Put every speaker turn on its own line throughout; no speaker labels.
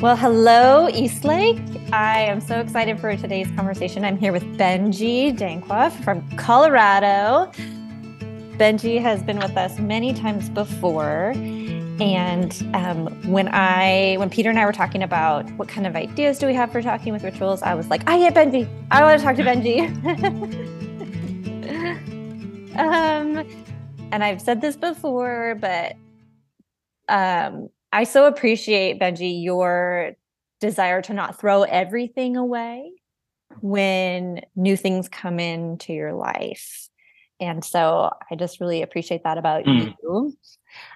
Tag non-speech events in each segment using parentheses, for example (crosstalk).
Well, hello, Eastlake. I am so excited for today's conversation. I'm here with Benjie Danquah from Colorado. Benjie has been with us many times before. And um, when I, when Peter and I were talking about what kind of ideas do we have for talking with rituals, I was like, I get Benjie. I want to talk to Benjie. (laughs) um, and I've said this before, but um, I so appreciate Benjie your desire to not throw everything away when new things come into your life. And so I just really appreciate that about mm. you.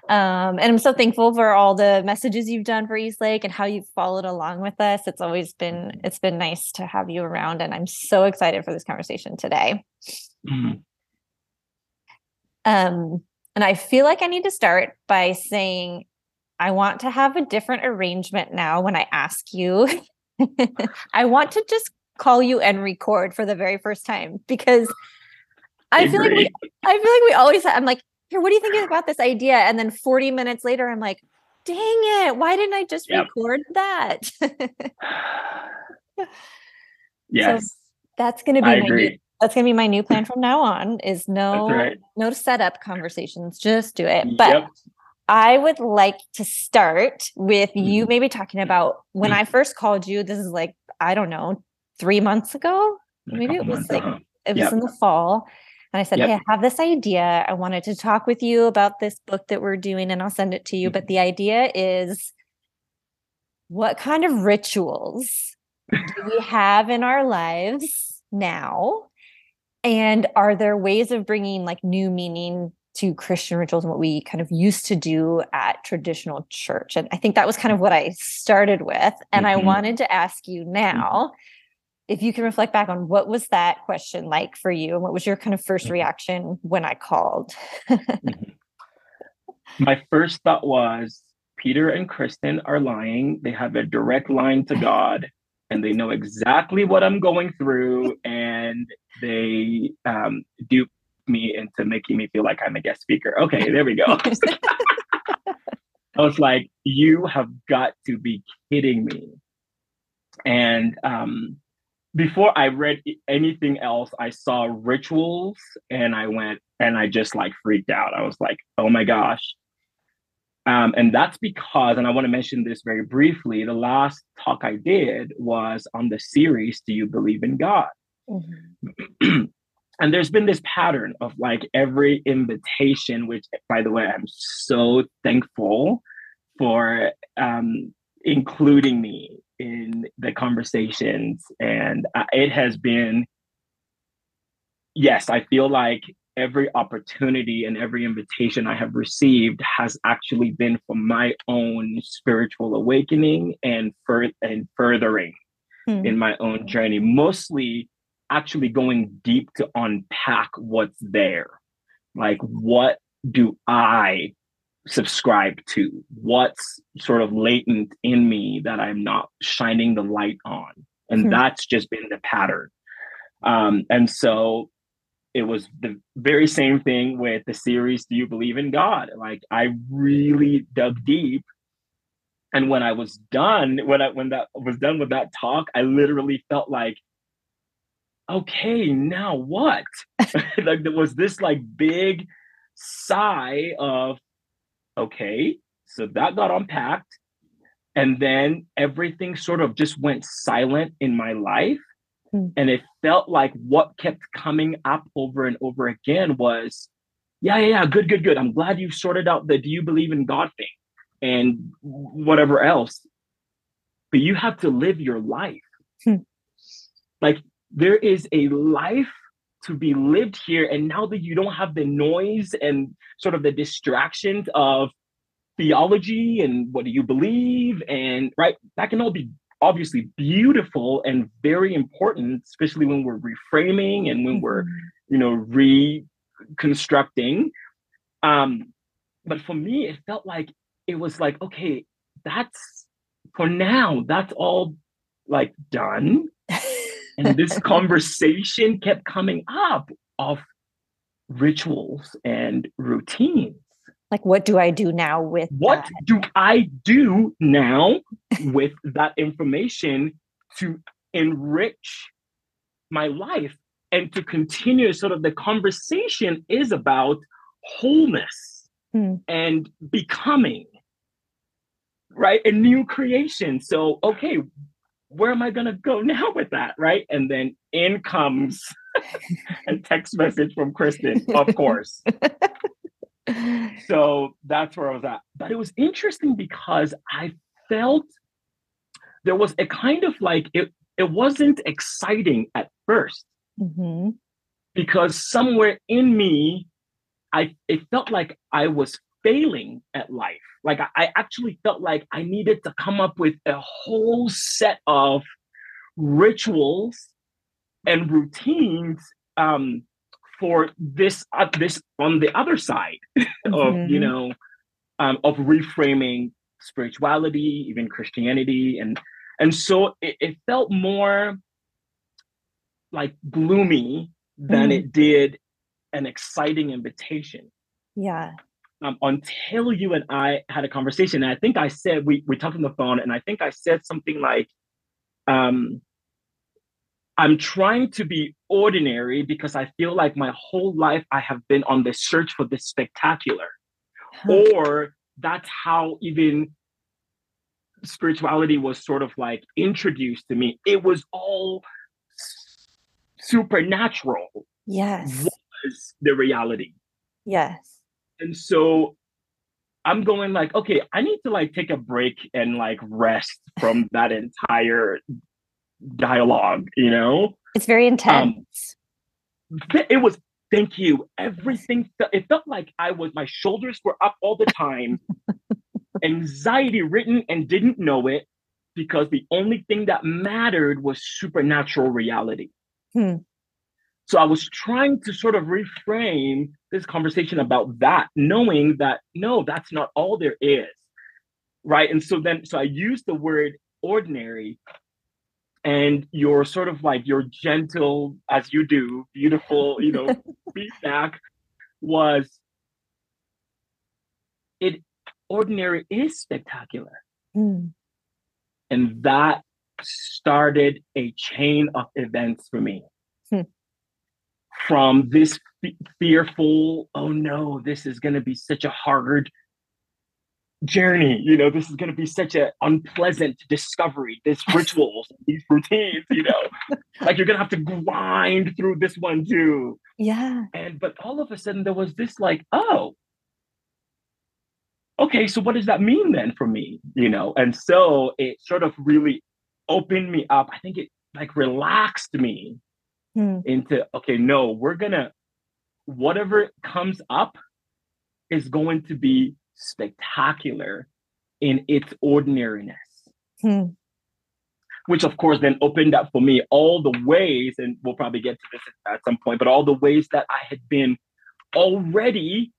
Um, and I'm so thankful for all the messages you've done for Eastlake and how you've followed along with us. It's always been it's been nice to have you around, and I'm so excited for this conversation today. Mm. Um, and I feel like I need to start by saying I want to have a different arrangement now when I ask you. (laughs) I want to just call you and record for the very first time because I feel like we, I feel like we always I'm like, here, what do you think about this idea? And then 40 minutes later, I'm like, dang it, why didn't I just yep. record that? (laughs) (sighs)
yes. So
that's gonna be I my agree. new, that's gonna be my new plan from now on is no right. no setup conversations. Just do it. But yep. I would like to start with you mm-hmm. maybe talking about when I first called you. This is like, I don't know, three months ago. Maybe it was like, it was yep. in the fall. And I said, yep. Hey, I have this idea. I wanted to talk with you about this book that we're doing and I'll send it to you. But mm-hmm. the idea is what kind of rituals do we have in our lives now? And are there ways of bringing like new meaning to Christian rituals and what we kind of used to do at traditional church. And I think that was kind of what I started with. And mm-hmm. I wanted to ask you mm-hmm. now if you can reflect back on what was that question like for you and what was your kind of first mm-hmm. reaction when I called?
mm-hmm. My first thought was Peter and Kristen are lying. They have a direct line to (laughs) God and they know exactly what I'm going through and they um, do me into making me feel like I'm a guest speaker. Okay, there we go. (laughs) I was like, you have got to be kidding me. And um, before I read anything else, I saw rituals and I went and I just like freaked out. I was like, oh my gosh. Um, and that's because, and I want to mention this very briefly, the last talk I did was on the series, Do You Believe in God? Mm-hmm. (clears throat) and there's been this pattern of like every invitation which by the way i'm so thankful for um, including me in the conversations and uh, it has been yes i feel like every opportunity and every invitation i have received has actually been for my own spiritual awakening and fur- and furthering hmm. in my own journey mostly actually going deep to unpack what's there. Like, what do I subscribe to? What's sort of latent in me that I'm not shining the light on? And mm-hmm. that's just been the pattern. Um, and so it was the very same thing with the series Do You Believe in God? Like, I really dug deep and when I was done, when I when that was done with that talk, I literally felt like okay, now what? (laughs) like there was this like big sigh of, okay, so that got unpacked. And then everything sort of just went silent in my life. Mm. And it felt like what kept coming up over and over again was, yeah, yeah, yeah, good, good, good. I'm glad you sorted out the do you believe in God thing and whatever else. But you have to live your life. Hmm. Like there is a life to be lived here. And now that you don't have the noise and sort of the distractions of theology and what do you believe, and right, that can all be obviously beautiful and very important, especially when we're reframing and when we're, mm-hmm. you know, reconstructing. Um, but for me, it felt like it was like, okay, that's for now, that's all like done and this conversation kept coming up of rituals and routines
like what do i do now with
what
that?
do i do now with that information to enrich my life and to continue sort of the conversation is about wholeness mm. and becoming right a new creation so okay where am i going to go (laughs) now with that right? And then in comes (laughs) a text message from kristen of course. (laughs) So that's where i was at. But it was interesting because i felt there was a kind of like it it wasn't exciting at 1st mm-hmm. because somewhere in me i it felt like i was failing at life like I, actually felt like i needed to come up with a whole set of rituals and routines um, for this uh, this on the other side mm-hmm. (laughs) of you know um, of reframing spirituality even christianity and and so it, it felt more like gloomy than mm. it did an exciting invitation.
Yeah.
Um, until you and I had a conversation, and I think I said we we talked on the phone, and I think I said something like, um, "I'm trying to be ordinary because I feel like my whole life I have been on the search for the spectacular, huh. or that's how even spirituality was sort of like introduced to me, it was all supernatural.
Yes.
Was the reality.
Yes.
And so I'm going like, okay, I need to like take a break and like rest from (laughs) that entire dialogue, you know?
It's very intense.
Um, it was thank you. Everything it felt like I was my shoulders were up all the time. (laughs) anxiety written and didn't know it because the only thing that mattered was supernatural reality. Hmm. So I was trying to sort of reframe this conversation about that, knowing that no, that's not all there is. Right. And so then, so I used the word ordinary and your sort of like your gentle, as you do, beautiful, you know, (laughs) feedback was it ordinary is spectacular. Mm. And that started a chain of events for me. From this f- fearful, oh no, this is going to be such a hard journey. You know, this is going to be such an unpleasant discovery, this (laughs) rituals, these routines, you know, (laughs) like you're going to have to grind through this one too.
Yeah.
And, but all of a sudden there was this like, oh, okay, so what does that mean then for me? You know, and so it sort of really opened me up. I think it like relaxed me hmm. into okay, no, we're gonna whatever comes up is going to be spectacular in its ordinariness. Hmm. Which of course then opened up for me all the ways, and we'll probably get to this at some point, but all the ways that I had been already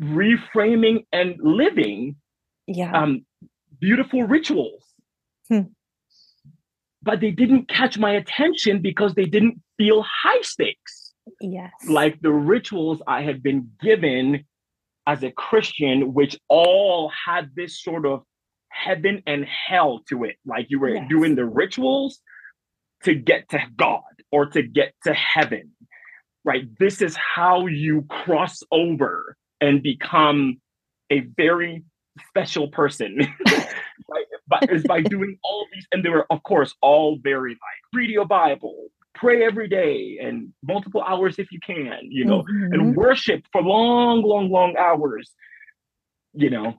reframing and living
yeah.
um, beautiful rituals. Hmm. But they didn't catch my attention because they didn't feel high stakes.
Yes.
Like the rituals I had been given as a Christian, which all had this sort of heaven and hell to it. Like you were yes. doing the rituals to get to God or to get to heaven, right? This is how you cross over and become a very special person (laughs) (laughs) right? But is by doing (laughs) all these and they were of course all very like read your bible pray every day and multiple hours if you can you know mm-hmm. and worship for long long long hours you know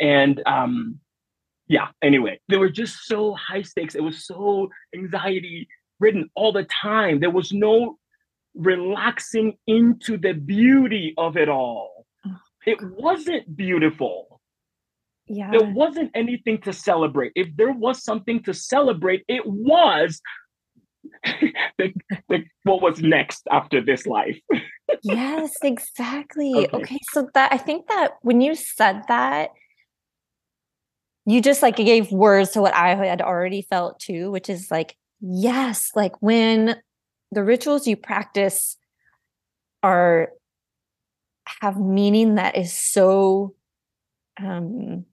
and um yeah anyway they were just so high stakes it was so anxiety ridden all the time there was no relaxing into the beauty of it all. Oh, it wasn't beautiful.
Yeah.
There wasn't anything to celebrate. If there was something to celebrate, it was (laughs) the, the, what was next after this life.
yes, exactly. (laughs) Okay. okay, so that I think that when you said that, you just like gave words to what I had already felt too, which is like, yes, like when the rituals you practice are have meaning that is so um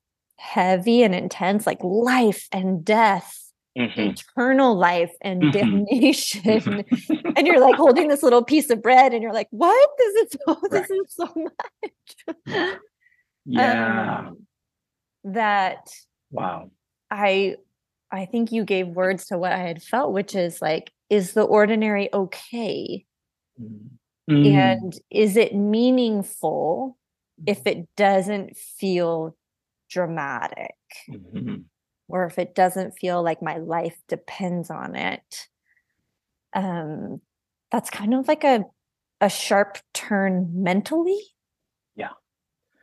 heavy and intense like life and death mm-hmm. eternal life and mm-hmm. damnation mm-hmm. (laughs) and you're like holding this little piece of bread and you're like what this is so (laughs) right. this is so much (laughs)
yeah um,
that
wow
i i think you gave words to what i had felt which is like is the ordinary okay mm-hmm. and is it meaningful if mm-hmm. it doesn't feel dramatic mm-hmm. or if it doesn't feel like my life depends on it um that's kind of like a a sharp turn mentally yeah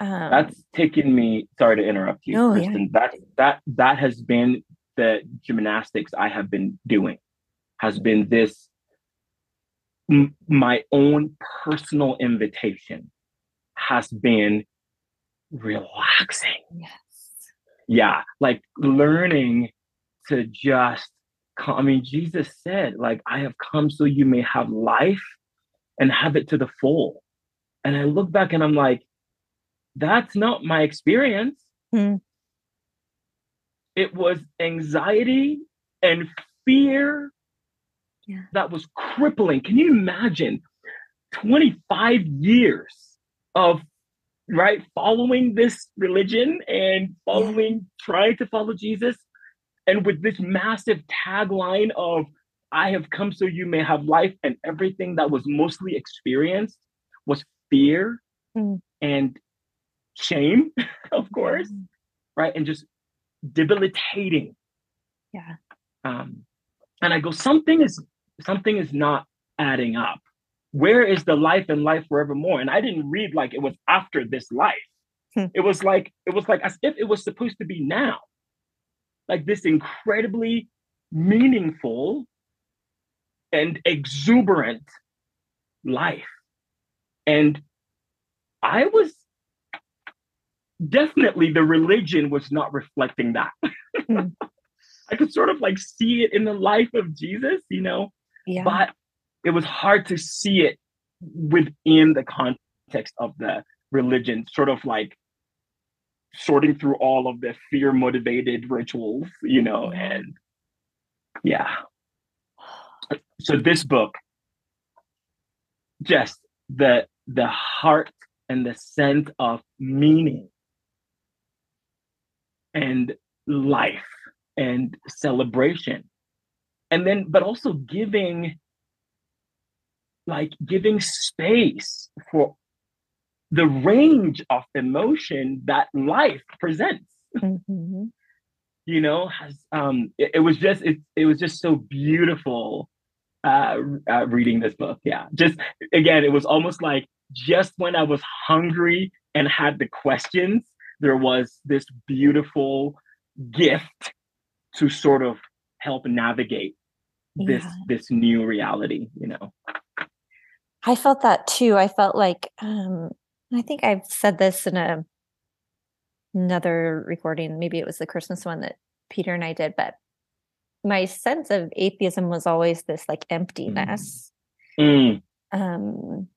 um, That's taken me. Sorry to interrupt you, Kristen. Yeah. That that that has been the gymnastics I have been doing. Has been this m- my own personal invitation has been relaxing.
Yes.
Yeah, like learning to just come. I mean, Jesus said, like, I have come so you may have life and have it to the full. And I look back and I'm like, that's not my experience. Hmm. It was anxiety and fear yeah. that was crippling. Can you imagine 25 years of right following this religion and following yeah. trying to follow Jesus and with this massive tagline of I have come so you may have life and everything that was mostly experienced was fear mm. and shame, (laughs) of course, right? And just debilitating.
Yeah.
Um, and I go, something is something is not adding up. Where is the life and life forevermore? And I didn't read like it was after this life. Hmm. It was like it was like as if it was supposed to be now. Like this incredibly meaningful and exuberant life. And I was definitely the religion was not reflecting that. (laughs) mm. I could sort of like see it in the life of Jesus, you know,
yeah.
but it was hard to see it within the context of the religion, sort of like sorting through all of the fear motivated rituals, you know, mm-hmm. and yeah. So this book, just the the heart and the sense of meaning and life and celebration and then but also giving like giving space for the range of emotion that life presents mm-hmm. you know has um it, it, was just it, it was just so beautiful uh, uh reading this book yeah just again it was almost like just when i was hungry and had the questions there was this beautiful gift to sort of help navigate this yeah. this new reality you know
i felt that too i felt like um i think i've said this in a another recording maybe it was the christmas one that peter and i did but my sense of atheism was always this like emptiness mm. um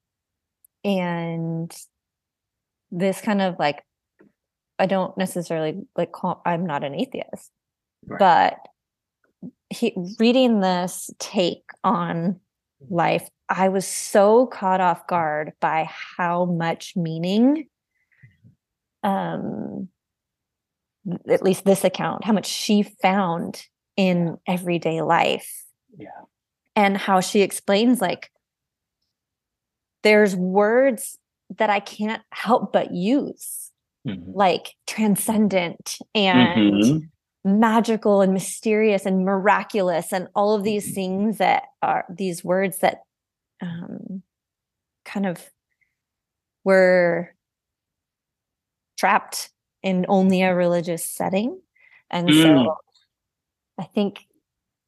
and this kind of like I don't necessarily like call I'm not an atheist, right. but he, reading this take on life, I was so caught off guard by how much meaning um at least this account how much she found in everyday life
yeah
and how she explains like there's words that i can't help but use mm-hmm. like transcendent and mm-hmm. magical and mysterious and miraculous and all of these mm-hmm. things that are these words that um, kind of were trapped in only a religious setting. And mm. so I think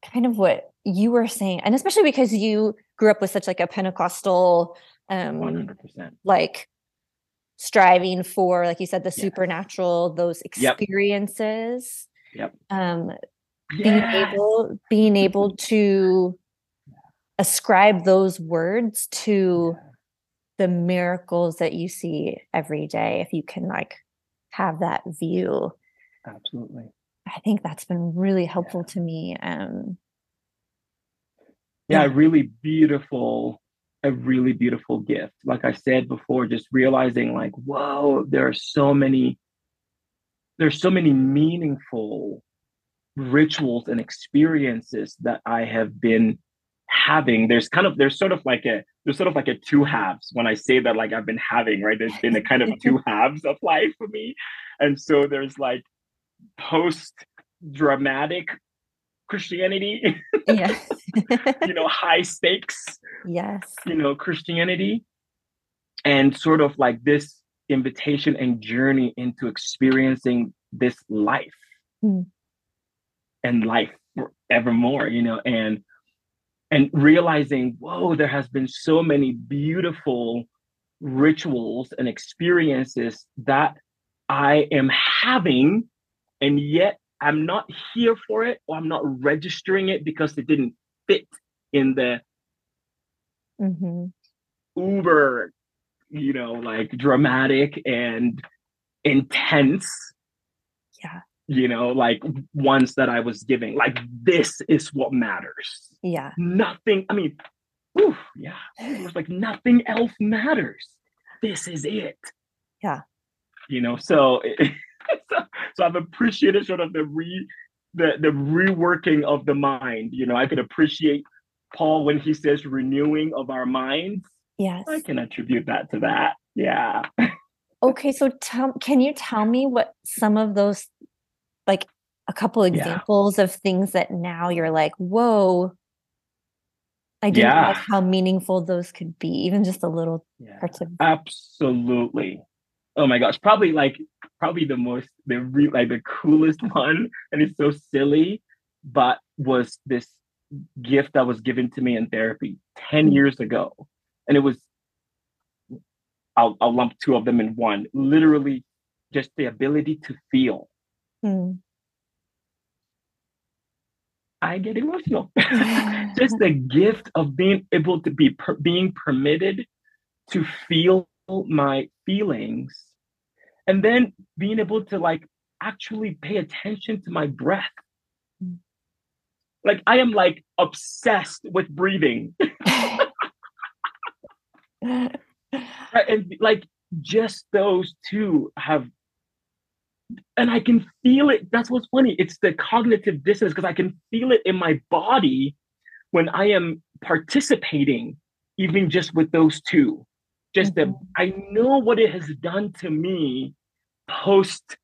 kind of what you were saying, and especially because you grew up with such like a Pentecostal um 100%. like striving for like you said the supernatural those experiences
yep, yep.
um being able being able to ascribe those words to the miracles that you see every day if you can like have that view.
Absolutely.
I think that's been really helpful yeah. to me um
yeah, yeah. really beautiful a really beautiful gift. Like i said before just realizing like whoa there are so many there's so many meaningful rituals and experiences that i have been having there's kind of there's sort of like a there's sort of like a two halves when i say that like i've been having right? There's been a kind of (laughs) two halves of life for me. And so there's like post dramatic christianity yes (laughs) you know high stakes
yes.
you know christianity. And sort of like this invitation and journey into experiencing this life. Mm. and life forevermore you know and and realizing, whoa, there has been so many beautiful rituals and experiences that I am having, and yet I'm not here for it, or I'm not registering it because it didn't fit in the mm-hmm. uber, you know, like dramatic and intense
yeah
you know, like ones that I was giving. Like this is what matters.
Yeah.
Nothing. I mean, whew, yeah. It was like nothing else matters. This is it.
Yeah.
You know, so (laughs) so, so I've appreciated sort of the re the the reworking of the mind. You know, I could appreciate Paul when he says renewing of our minds.
Yes.
I can attribute that to that. Yeah. (laughs)
okay, so tell can you tell me what some of those like a couple examples yeah. of things that now you're like, whoa, I didn't yeah. realize how meaningful those could be, even just a little
yeah. parts of absolutely. Oh my gosh, probably like probably the most the re- like the coolest (laughs) one, and it's so silly, but was this gift that was given to me in therapy 10 mm-hmm. years ago. And it was I'll, I'll lump two of them in one. Literally just the ability to feel Mm. I get emotional. (laughs) (laughs) Just the gift of being able to be per- being permitted to feel my feelings and then being able to like actually pay attention to my breath. Mm. Like I am like obsessed with breathing. (laughs) and like just those two have and I can feel it. That's what's funny. It's the cognitive dissonance because I can feel it in my body when I am participating, even just with those two. Just mm-hmm. that I know what it has done to me post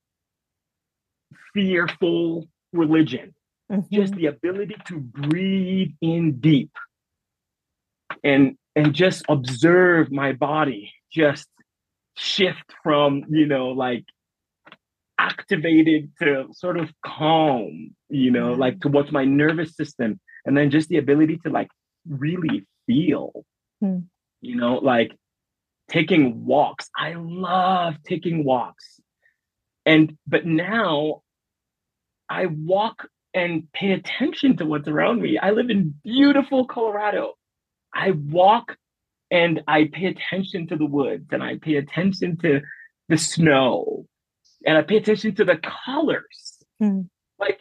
fearful religion. Mm-hmm. Just the ability to breathe in deep and and just observe my body just shift from you know like activated to sort of calm, you know, like towards my nervous system. And then just the ability to like really feel, mm. you know, like taking walks. I love taking walks. And, but now I walk and pay attention to what's around me. I live in beautiful Colorado. I walk and I pay attention to the woods and I pay attention to the snow and I pay attention to the colors. Mm. Like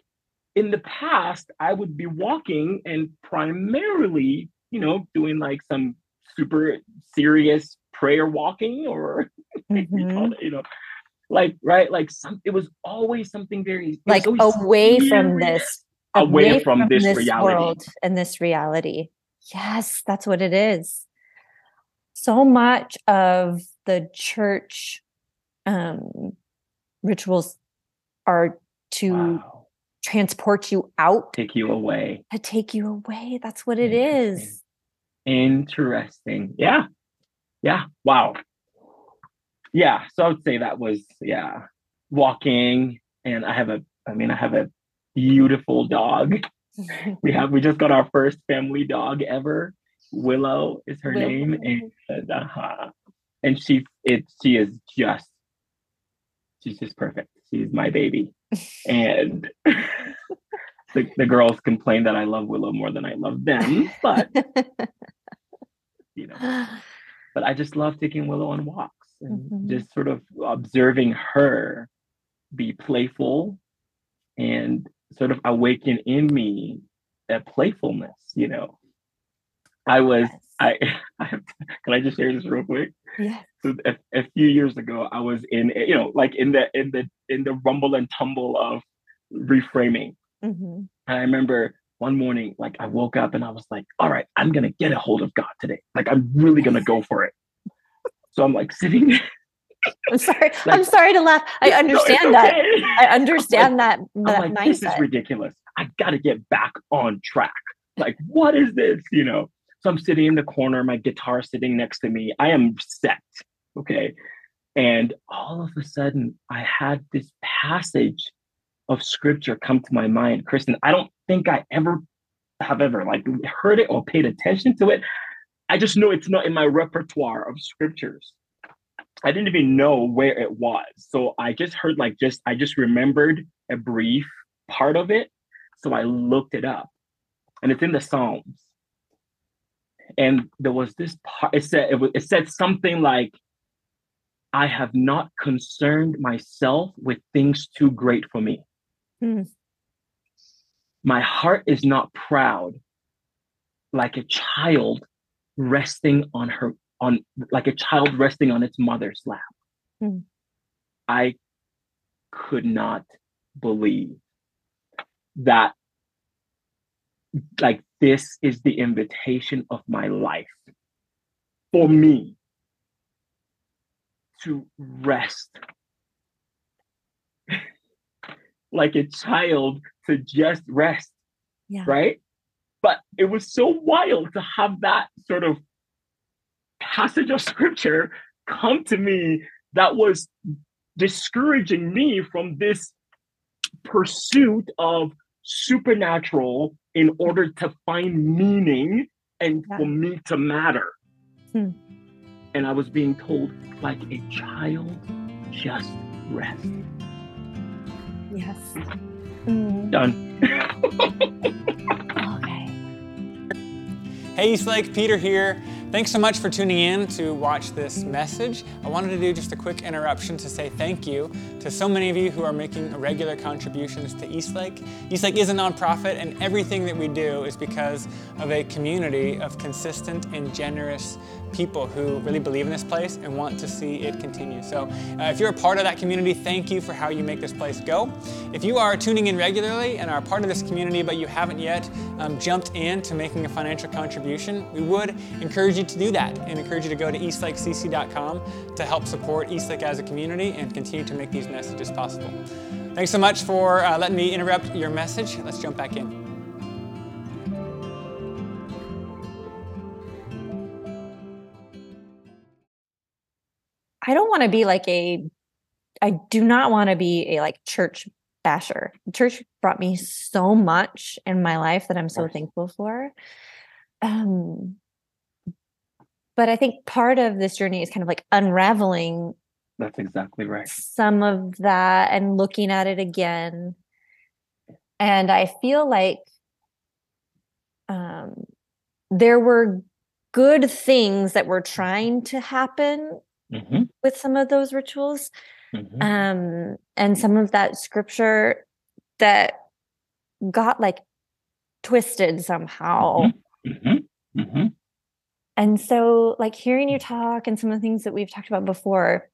in the past, I would be walking and primarily, you know, doing like some super serious prayer walking or (laughs) mm-hmm. you know like right like some it was always something very
like away from this
away, away from, from, this, this reality world
and this reality yes that's what it is so much of the church um rituals are to wow. transport you out
take you away.
to take you away. That's what it is.
Interesting. Yeah. Yeah. Wow. Yeah. So i would say that was yeah walking. And i have a i mean i have a beautiful dog. (laughs) We have we just got our first family dog ever. Willow is her willow. name. And uh, and she it she is just she's just perfect. She's my baby. and (laughs) the, the girls complain that I love Willow more than I love them, but (laughs) you know, but I just love taking Willow on walks and mm-hmm. just sort of observing her be playful and sort of awaken in me that playfulness, you know. I was yes. I, (laughs) I have, can I just share this real quick?
Yeah.
So a, a, few years ago, I was in you know like in the in the in the rumble and tumble of reframing. Mm-hmm. I remember one morning, like I woke up and I was like, all right, I'm gonna get a hold of God today. Like I'm really gonna go for it. So I'm like sitting. (laughs)
I'm sorry. Like, I'm sorry to laugh. I (laughs) understand no, okay. that. I understand like, that, that
like. This is ridiculous. I gotta get back on track. Like, what is this? You know. So I'm sitting in the corner, my guitar sitting next to me. I am set. Okay. And all of a sudden, I had this passage of scripture come to my mind. Kristen, I don't think I ever have ever like heard it or paid attention to it. I just know it's not in my repertoire of scriptures. I didn't even know where it was. So I just heard like just I just remembered a brief part of it. So I looked it up. And it's in the Psalms. And there was this part, it said it, was, it said something like, I have not concerned myself with things too great for me. Mm. My heart is not proud like a child resting on her on like a child resting on its mother's lap. Mm. I could not believe that like this is the invitation of my life for me to rest (laughs) like a child to just rest yeah. right but it was so wild to have that sort of passage of scripture come to me that was discouraging me from this pursuit of supernatural in order to find meaning and yeah. for me to matter. Hmm. And I was being told, like a child, just rest.
Yes.
Mm. Done. (laughs)
okay. Hey, Eastlake, Peter here. Thanks so much for tuning in to watch this message. I wanted to do just a quick interruption to say thank you to so many of you who are making regular contributions to Eastlake. Eastlake is a nonprofit, and everything that we do is because of a community of consistent and generous people who really believe in this place and want to see it continue. So, uh, if you're a part of that community, thank you for how you make this place go. If you are tuning in regularly and are part of this community, but you haven't yet um, jumped in to making a financial contribution, we would encourage you to do that and encourage you to go to eastlakecc.com to help support Eastlake as a community and continue to make these messages possible. Thanks so much for uh, letting me interrupt your message. Let's jump back in.
I don't want to be like a I do not want to be a like church basher. Church brought me so much in my life that I'm so thankful for. Um but I think part of this journey is kind of like unraveling.
That's exactly right.
Some of that and looking at it again. And I feel like um, there were good things that were trying to happen mm-hmm. with some of those rituals. Mm-hmm. Um, and some of that scripture that got like twisted somehow. Mm-hmm. mm-hmm. And so, like hearing you talk and some of the things that we've talked about before,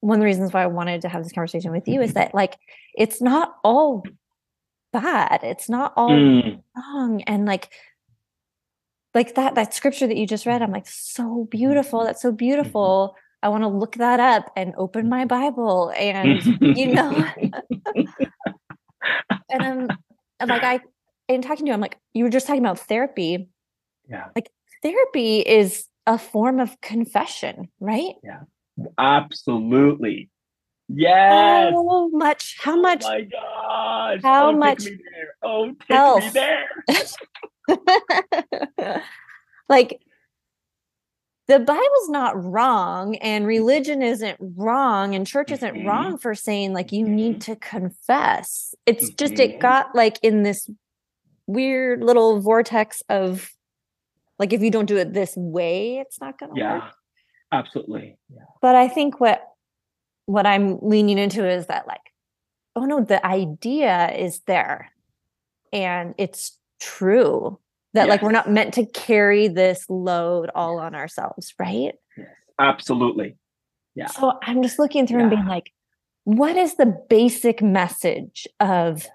one of the reasons why I wanted to have this conversation with you is that, like, it's not all bad, it's not all mm. wrong. And, like, like that that scripture that you just read i'm like so beautiful that's so beautiful i want to look that up and open my bible and you know (laughs) and i'm like i in talking to you i'm like you were just talking about therapy
yeah.
Like therapy is a form of confession right?
Yeah. Absolutely. Yes.
How much how oh much
oh my gosh.
how oh, much
oh take health. me
there. (laughs) Like the Bible's not wrong and religion isn't wrong and church isn't mm-hmm. wrong for saying like you need to confess. It's just it mm-hmm. got like in this weird little vortex of Like if you don't do it this way, it's not gonna
yeah,
work.
Absolutely. Yeah.
But I think what what I'm leaning into is that like, oh no, the idea is there and it's true that yes. like we're not meant to carry this load all on ourselves, right?
Yes. Absolutely. Yeah.
So I'm just looking through yeah. and being like, what is the basic message of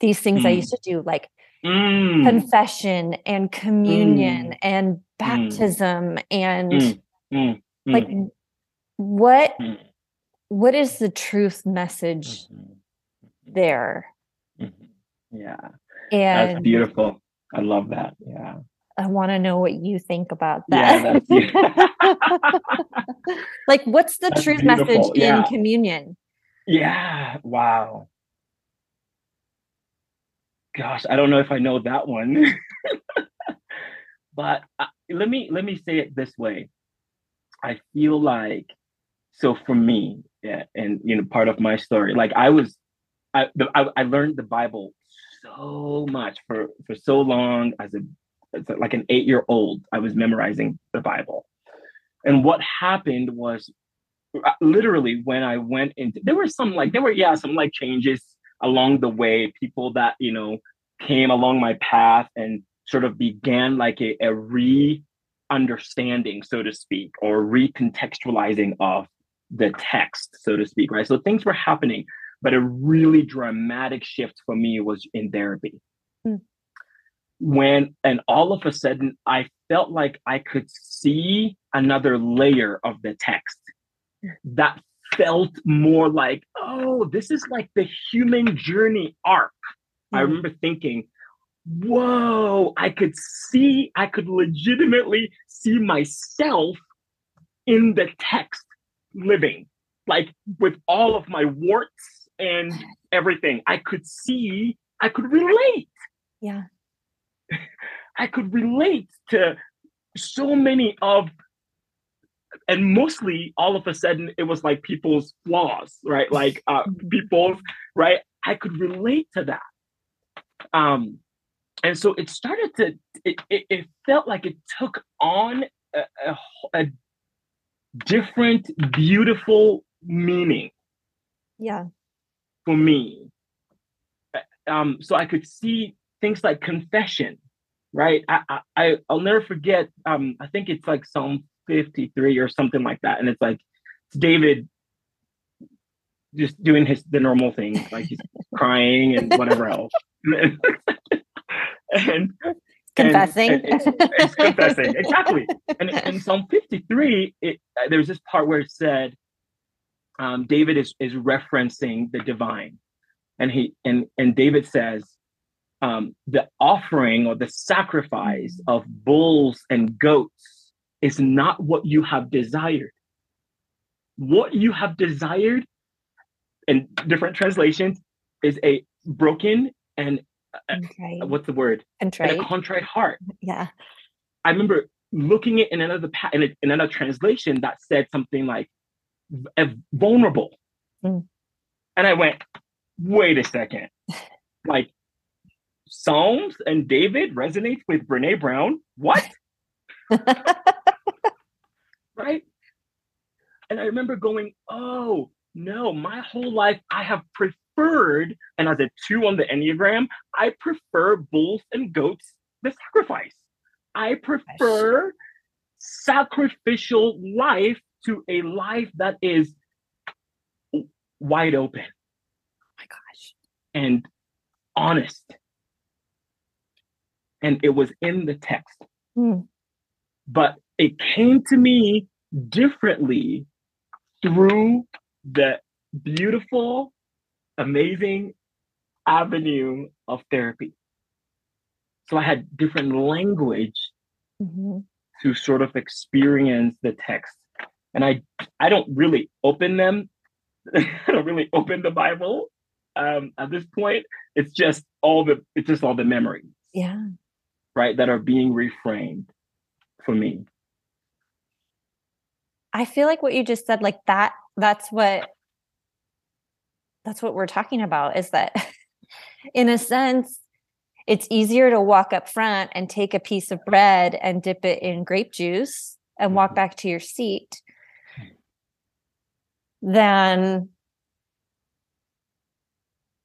these things mm. I used to do, like mm. confession and communion mm. and mm. baptism and mm. Mm. like what what is the truth message mm-hmm. there?
Mm-hmm. Yeah. And that's beautiful. I love that. Yeah.
I want to know what you think about that. Yeah, (laughs) like, what's the that's truth beautiful. message yeah. in communion?
Yeah. Wow. Gosh, I don't know if I know that one. (laughs) but uh, let me let me say it this way. I feel like so for me, yeah, and you know, part of my story, like I was, I I, I learned the Bible so much for for so long as a as like an eight year old. I was memorizing the Bible, and what happened was uh, literally when I went into there were some like there were yeah some like changes along the way people that you know came along my path and sort of began like a, a re understanding so to speak or recontextualizing of the text so to speak right? So things were happening but a really dramatic shift for me was in therapy. Mm. when and all of a sudden i felt like i could see another layer of the text. That felt more like, oh, this is like the human journey arc. Mm-hmm. I remember thinking, whoa, I could see, I could legitimately see myself in the text living, like with all of my warts and everything. I could see, I could relate.
Yeah. (laughs)
I could relate to so many of and mostly all of a sudden it was like people's flaws right? Like uh people's right? I could relate to that. Um and so it started to it, it, it felt like it took on a, a, a different beautiful meaning
yeah.
for me. Um so i could see things like confession right? I i i'll never forget um i think it's like psalm 53 or something like that. And it's like it's David just doing his the normal thing, like he's (laughs) crying and whatever else. (laughs)
and confessing. And, and it's,
it's, confessing, (laughs) exactly. And in Psalm 53, it, uh, there's this part where it said, um, David is is referencing the divine, and he and and David says, um, the offering or the sacrifice of bulls and goats is not what you have desired. What you have desired, in different translations, is a broken and uh, uh what's the word?
Contrite.
And a contrite heart.
Yeah.
I remember looking at in another in, a, in another translation that said something like vulnerable, mm. and I went, wait a second, (laughs) like Psalms and David resonates with Brene Brown. What? (laughs) right? And I remember going, oh, no, my whole life I have preferred, and as a two on the Enneagram, I prefer bulls and goats, the sacrifice. I prefer sacrificial life to a life that is wide open. Oh
my gosh.
And honest. And it was in the text. Mm. But it came to me differently through the beautiful, amazing avenue of therapy. So I had different language mm-hmm. to sort of experience the text. And I I don't really open them. (laughs) I don't really open the Bible um, at this point. It's just all the it's just all the memories.
Yeah.
Right, that are being reframed for me.
I feel like what you just said, like that, that's what that's what we're talking about is that (laughs) in a sense, it's easier to walk up front and take a piece of bread and dip it in grape juice and walk mm-hmm. back to your seat than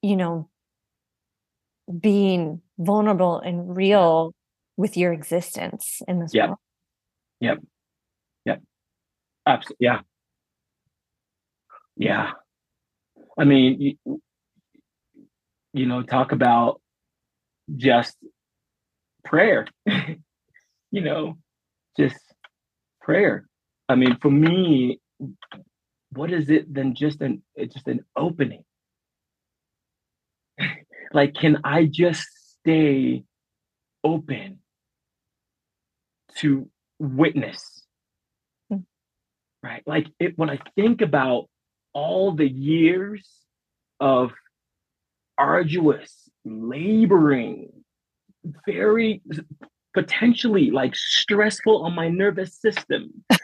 you know being vulnerable and real with your existence in this
yep.
world.
Yep. Yep. Absolutely. Yeah. Yeah. I mean, you, you know, talk about just prayer, (laughs) you know, just prayer. I mean, for me, what is it than just an just an opening? (laughs) like, can I just stay open to witness? Right. Like it when I think about all the years of arduous, laboring, very potentially like stressful on my nervous system (laughs)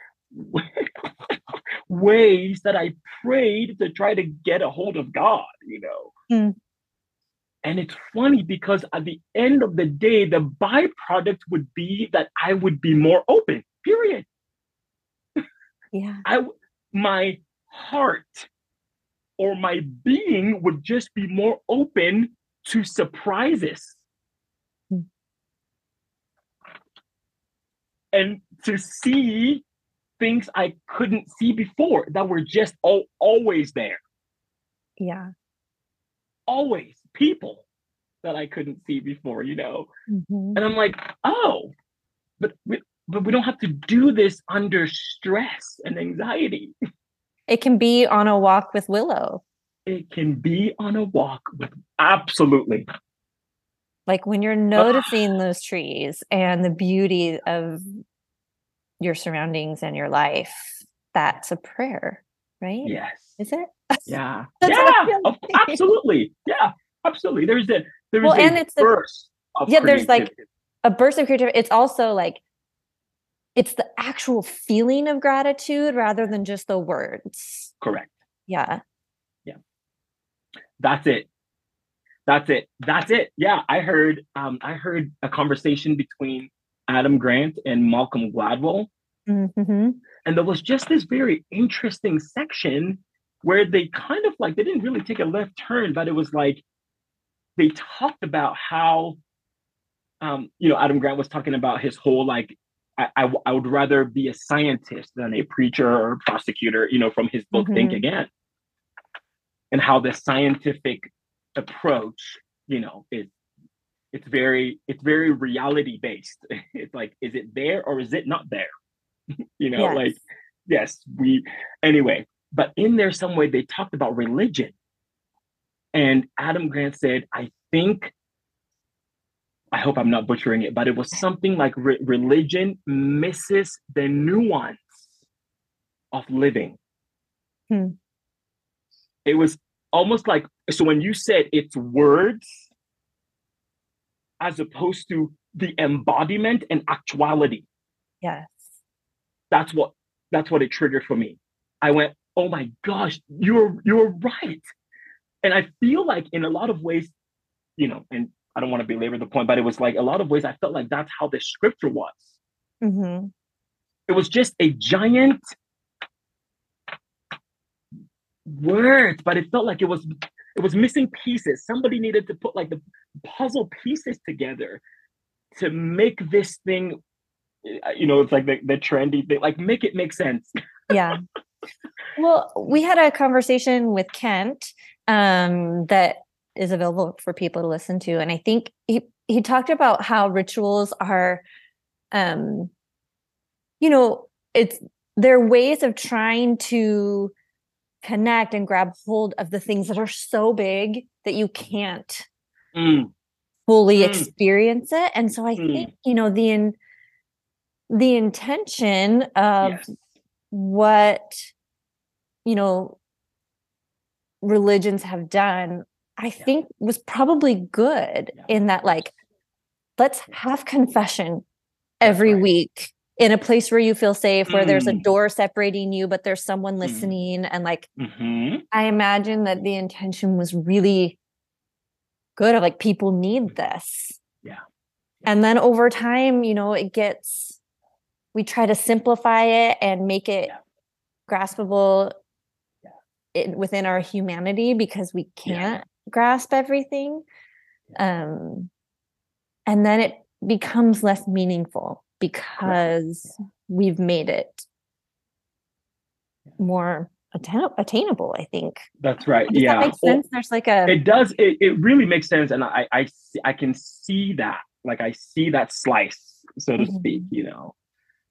ways that I prayed to try to get a hold of God, you know. Mm. And it's funny because at the end of the day, the byproduct would be that I would be more open, period.
Yeah.
I my heart or my being would just be more open to surprises. Hmm. And to see things I couldn't see before that were just all, always there.
Yeah.
Always people that I couldn't see before, you know? Mm-hmm. And I'm like, oh, but we, but we don't have to do this under stress and anxiety.
It can be on a walk with Willow.
It can be on a walk with absolutely.
Like when you're noticing those trees and the beauty of your surroundings and your life, that's a prayer, right?
Yes.
Is it? (laughs)
Yeah. yeah. absolutely. Yeah. Absolutely. There's a there's well, a and it's burst.
The, yeah, there's like a burst of creativity. It's also like it's the actual feeling of gratitude rather than just the words.
Correct.
Yeah.
Yeah. That's it. That's it. That's it. Yeah. I heard um I heard a conversation between Adam Grant and Malcolm Gladwell. Mm-hmm. And there was just this very interesting section where they kind of like they didn't really take a left turn, but it was like they talked about how um, you know, Adam Grant was talking about his whole like I, I, I, would rather be a scientist than a preacher or prosecutor, you know, from his book mm-hmm. Think Again. And how the scientific approach, you know, is it's very it's very reality based. (laughs) It's like, is it there or is it not there? (laughs) you know, yes. like yes, we anyway, but in there some way they talked about religion. And Adam Grant said, I think I hope I'm not butchering it, but it was something like re- religion misses the nuance of living. Hmm. It was almost like so when you said it's words as opposed to the embodiment and actuality.
Yes.
That's what that's what it triggered for me. I went, "Oh my gosh, you're you're right." And I feel like in a lot of ways, you know, and I don't want to belabor the point, but it was like a lot of ways I felt like that's how the scripture was. Mm-hmm. It was just a giant word, but it felt like it was it was missing pieces. Somebody needed to put like the puzzle pieces together to make this thing, uh, you know, it's like the, the trendy thing, like make it make sense. (laughs)
Yeah. well, we had a conversation with Kent um, that is available for people to listen to. And I think he, he talked about how rituals are, um, you know, it's they're ways of trying to connect and grab hold of the things that are so big that you can't mm. fully mm. experience it. And so I mm. think, you know, the in, the intention of yes. what you know religions have done I yeah. think was probably good yeah. in that like let's have confession every right. week in a place where you feel safe where mm. there's a mm. door separating you but there's someone mm. listening mm. and like mm-hmm. I imagine that the intention was really good of like people need this
Yeah.
And then over time, you know, it gets, we try to simplify it and make it yeah. graspable yeah. within our humanity because we can't yeah. Grasp everything. Um, and then it becomes less meaningful because we've made it more attain- attainable i think.
That's right. Does yeah.
that make sense? There's like a
it does it, it really makes sense and i i i can see that like i see that slice so to mm-hmm. speak you know?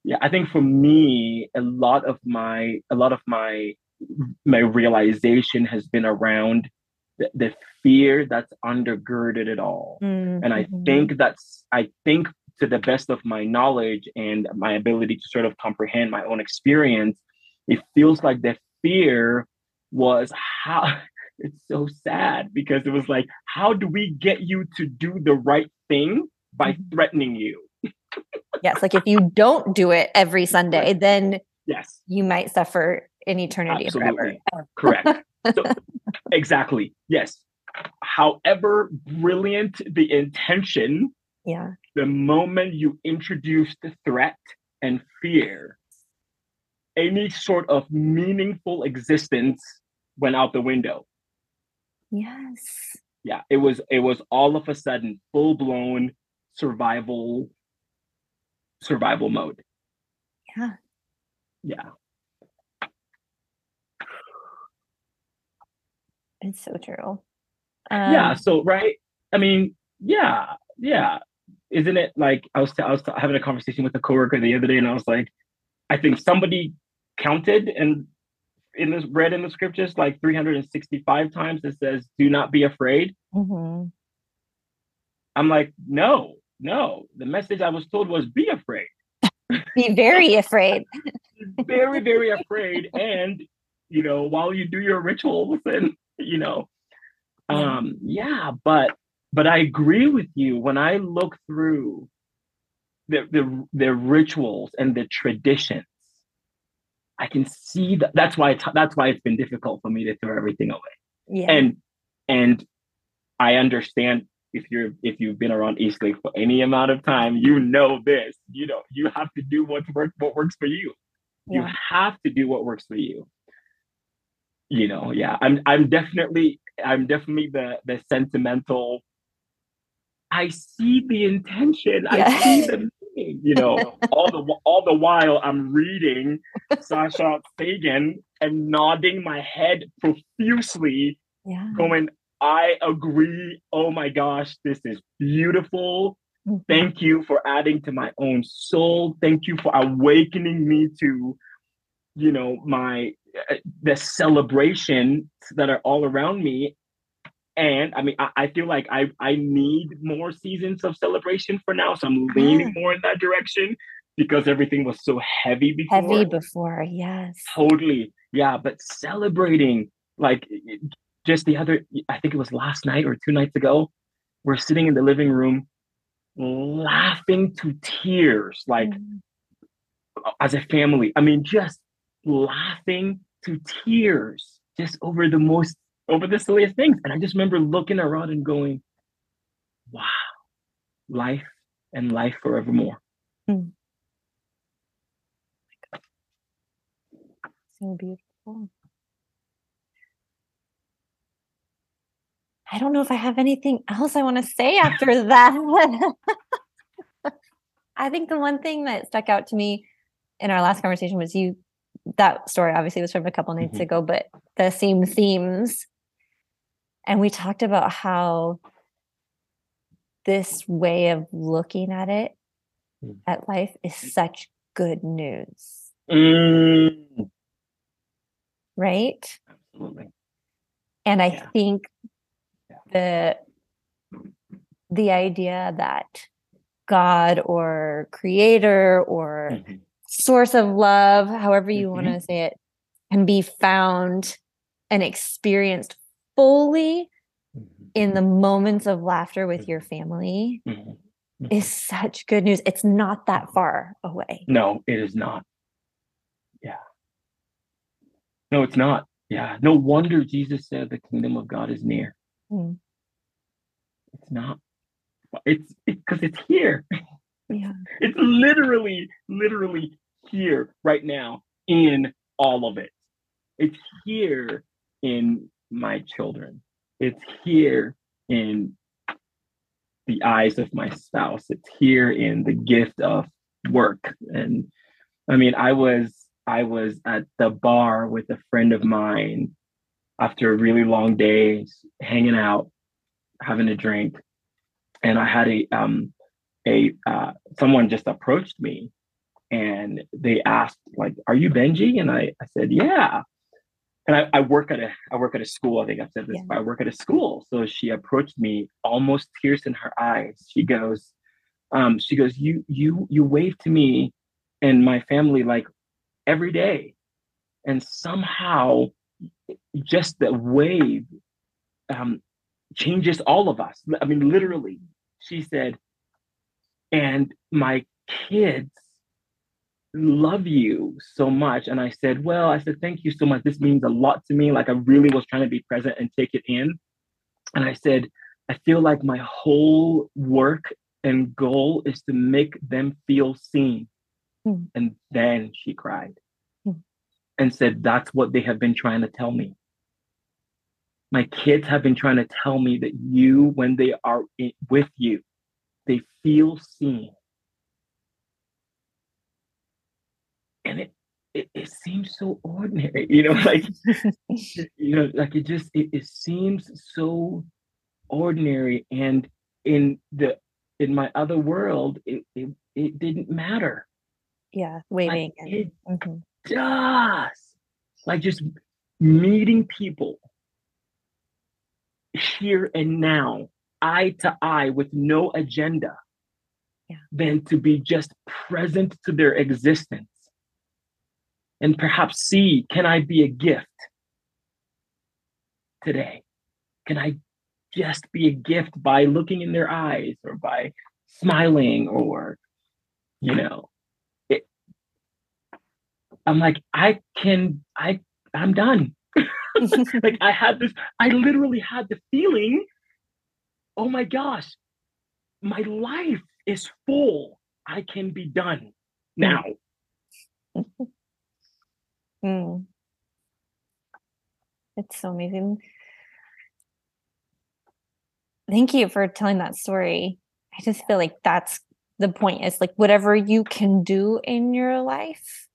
Yeah i think for me a lot of my a lot of my my realization has been around the, the fear that's undergirded it all mm-hmm. and i mm-hmm. think that's i think to the best of my knowledge and my ability to sort of comprehend my own experience it feels like the fear was how (laughs) it's so sad because it was like how do we get you to do the right thing by mm-hmm. threatening you (laughs)
yes like if you don't do it every sunday then
yes
you might suffer in eternity Absolutely.
forever correct (laughs) so, exactly yes however brilliant the intention
yeah
the moment you introduce the threat and fear any sort of meaningful existence went out the window.
Yes.
Yeah, it was it was all of a sudden full blown survival survival mode.
Yeah.
Yeah.
It's so true.
Um, yeah, so right? I mean, yeah, yeah. Isn't it like I was I was having a conversation with a coworker the other day and I was like I think somebody counted and in this read in the scriptures like 365 times it says do not be afraid mm-hmm. i'm like no no the message i was told was be afraid
be very (laughs) afraid
very very afraid and you know while you do your rituals and you know um yeah but but i agree with you when i look through the the, the rituals and the traditions I can see that. That's why it's that's why it's been difficult for me to throw everything away.
Yeah.
And and I understand if you're if you've been around Eastlake for any amount of time, you know this. You know you have to do what works what works for you. Yeah. You have to do what works for you. You know, yeah. I'm I'm definitely I'm definitely the the sentimental. I see the intention. Yeah. I see the meaning. you know, (laughs) all the all the while I'm reading Sasha Sagan and nodding my head profusely,
yeah.
going, I agree. Oh my gosh, this is beautiful. Mm-hmm. Thank you for adding to my own soul. Thank you for awakening me to, you know, my uh, the celebrations that are all around me and I mean, I, I, feel like I I need more seasons of celebration for now, so I'm leaning more in that direction because everything was so heavy before.
Heavy before, yes.
Totally, yeah. But celebrating, like just the other, I think it was last night or two nights ago, we're sitting in the living room, laughing to tears, like mm. as a family. I mean, just laughing to tears, just over the most over the silliest things. And I just remember looking around and going, wow, life and life forevermore. Mm.
So beautiful. I don't know if I have anything else I want to say (laughs) after that. (laughs) I think the one thing that stuck out to me in our last conversation was you that story obviously was from a couple nights mm-hmm. ago, but the same themes and we talked about how this way of looking at it, mm. at life, is such good news.
Mm.
Right?
Absolutely.
And I yeah. think the the idea that God or creator or mm-hmm. Source of love, however you mm-hmm. want to say it, can be found and experienced fully mm-hmm. in the moments of laughter with your mm-hmm. family mm-hmm. mm-hmm. is such good news. It's not that far away.
No, it is not. Yeah. No, it's not. Yeah. No wonder Jesus said the kingdom of God is near. Mm. It's not It's because it, it's here. (laughs)
Yeah.
It's literally, literally here right now in all of it. It's here in my children. It's here in the eyes of my spouse. It's here in the gift of work. And I mean, I was I was at the bar with a friend of mine after a really long day, hanging out, having a drink, and I had a um a uh, someone just approached me and they asked like are you benjie? And i i said yeah. And I, I work at a i work at a school i think i've said this yeah. but i work at a school. So she approached me almost tears in her eyes. She goes um she goes you you you wave to me and my family like every day. And somehow just the wave um changes all of us. I mean literally she said and my kids love you so much. And I said, Well, I said, Thank you so much. This means a lot to me. Like I really was trying to be present and take it in. And I said, I feel like my whole work and goal is to make them feel seen. Mm. And then she cried mm. and said, That's what they have been trying to tell me. My kids have been trying to tell me that you, when they are in, with you, they feel seen. And it, it, it seems so ordinary, you know, (laughs) like, you know, like it just, it, it seems so ordinary. And in the, in my other world, it, it, it didn't matter.
Yeah, waiting.
Like, it mm-hmm. does. Like just meeting people here and now eye to eye with no agenda yeah. than to be just present to their existence and perhaps see can I be a gift today? Can I just be a gift by looking in their eyes or by smiling or, you know, it, I'm like, I can, I, I'm done. (laughs) like I had this, I literally had the feeling oh my gosh, my life is full. I can be done mm. now. Mm-hmm.
Mm. It's so amazing. Thank you for telling that story. I just feel like that's the point is like whatever you can do in your life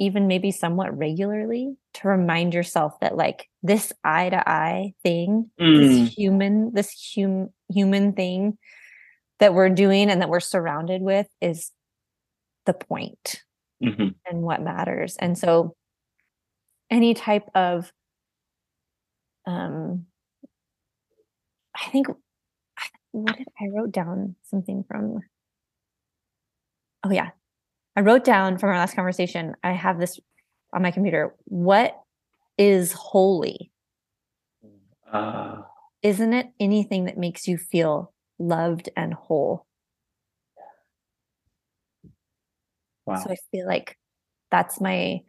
even maybe somewhat regularly to remind yourself that like this eye to eye thing mm. this human this hum, human thing that we're doing and that we're surrounded with is the point mm-hmm. and what matters and so any type of um i think what did i wrote down something from oh yeah I wrote down from our last conversation, I have this on my computer. What is holy? Uh, Isn't it anything that makes you feel loved and whole? Wow. So I feel like that's my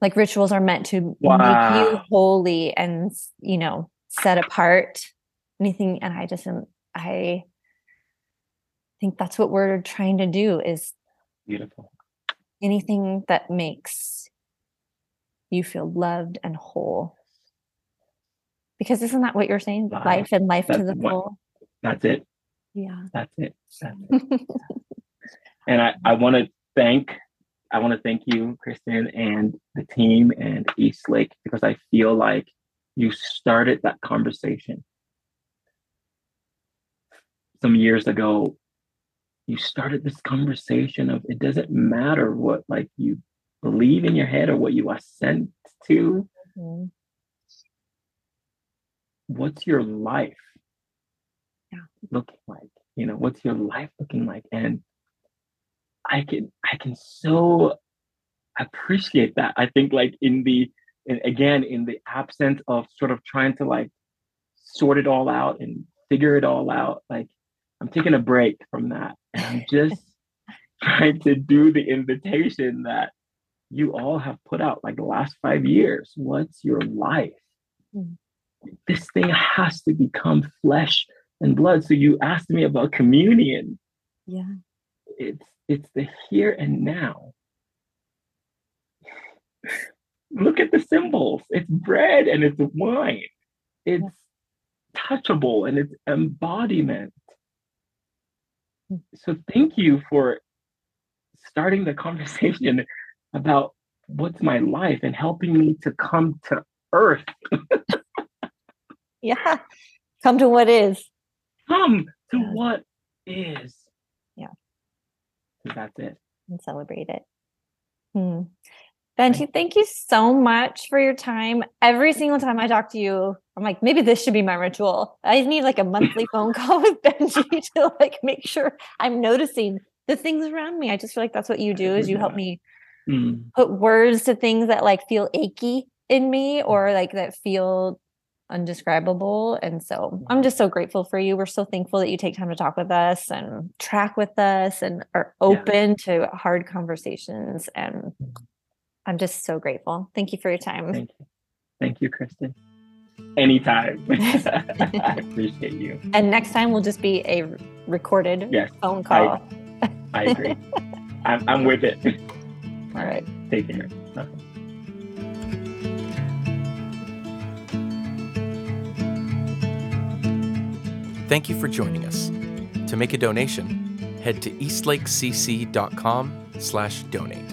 like rituals are meant to wow. make you holy and you know set apart anything and i just am i think that's what we're trying to do is
Beautiful.
Anything that makes you feel loved and whole. Because isn't that what you're saying? Life, life and life to the what, full.
That's it.
Yeah.
That's it. That's it. (laughs) and I, I want to thank I want to thank you, Kristen, and the team and Eastlake because I feel like you started that conversation some years ago you started this conversation of it doesn't matter what like you believe in your head or what you are sent to mm-hmm. what's your life yeah. looking like you know what's your life looking like and i can i can so appreciate that i think like in the and again in the absence of sort of trying to like sort it all out and figure it all out like I'm taking a break from that. And I'm (laughs) just trying to do the invitation that you all have put out like the last five years. What's your life? Mm. This thing has to become flesh and blood. So you asked me about communion.
Yeah.
It's it's the here and now. Look at the symbols. It's bread and it's wine. It's touchable and it's embodiment. So thank you for starting the conversation about what's my life and helping me to come to earth. (laughs)
yeah. Come to what is.
Come to what is. That's it.
And celebrate it. Hmm. Benjie, thank you so much for your time. Every single time I talk to you, I'm like, maybe this should be my ritual. I need like a monthly (laughs) phone call with Benjie (laughs) to like make sure I'm noticing the things around me. I just feel like that's what you do is you help me mm. put words to things that like feel achy in me or like that feel undescribable. And so I'm mm-hmm. just so grateful for you. We're so thankful that you take time to talk with us and track with us and are open yeah. to hard conversations. And I'm just so grateful. Thank you for your time.
Thank you. Thank you, Kristen. Anytime. (laughs) I (laughs) appreciate you.
And next time will just be a recorded yes, phone call.
I, I agree. (laughs) I'm, I'm with it.
All right.
Take care.
Thank you for joining us. To make a donation, head to eastlakecc.com slash donate.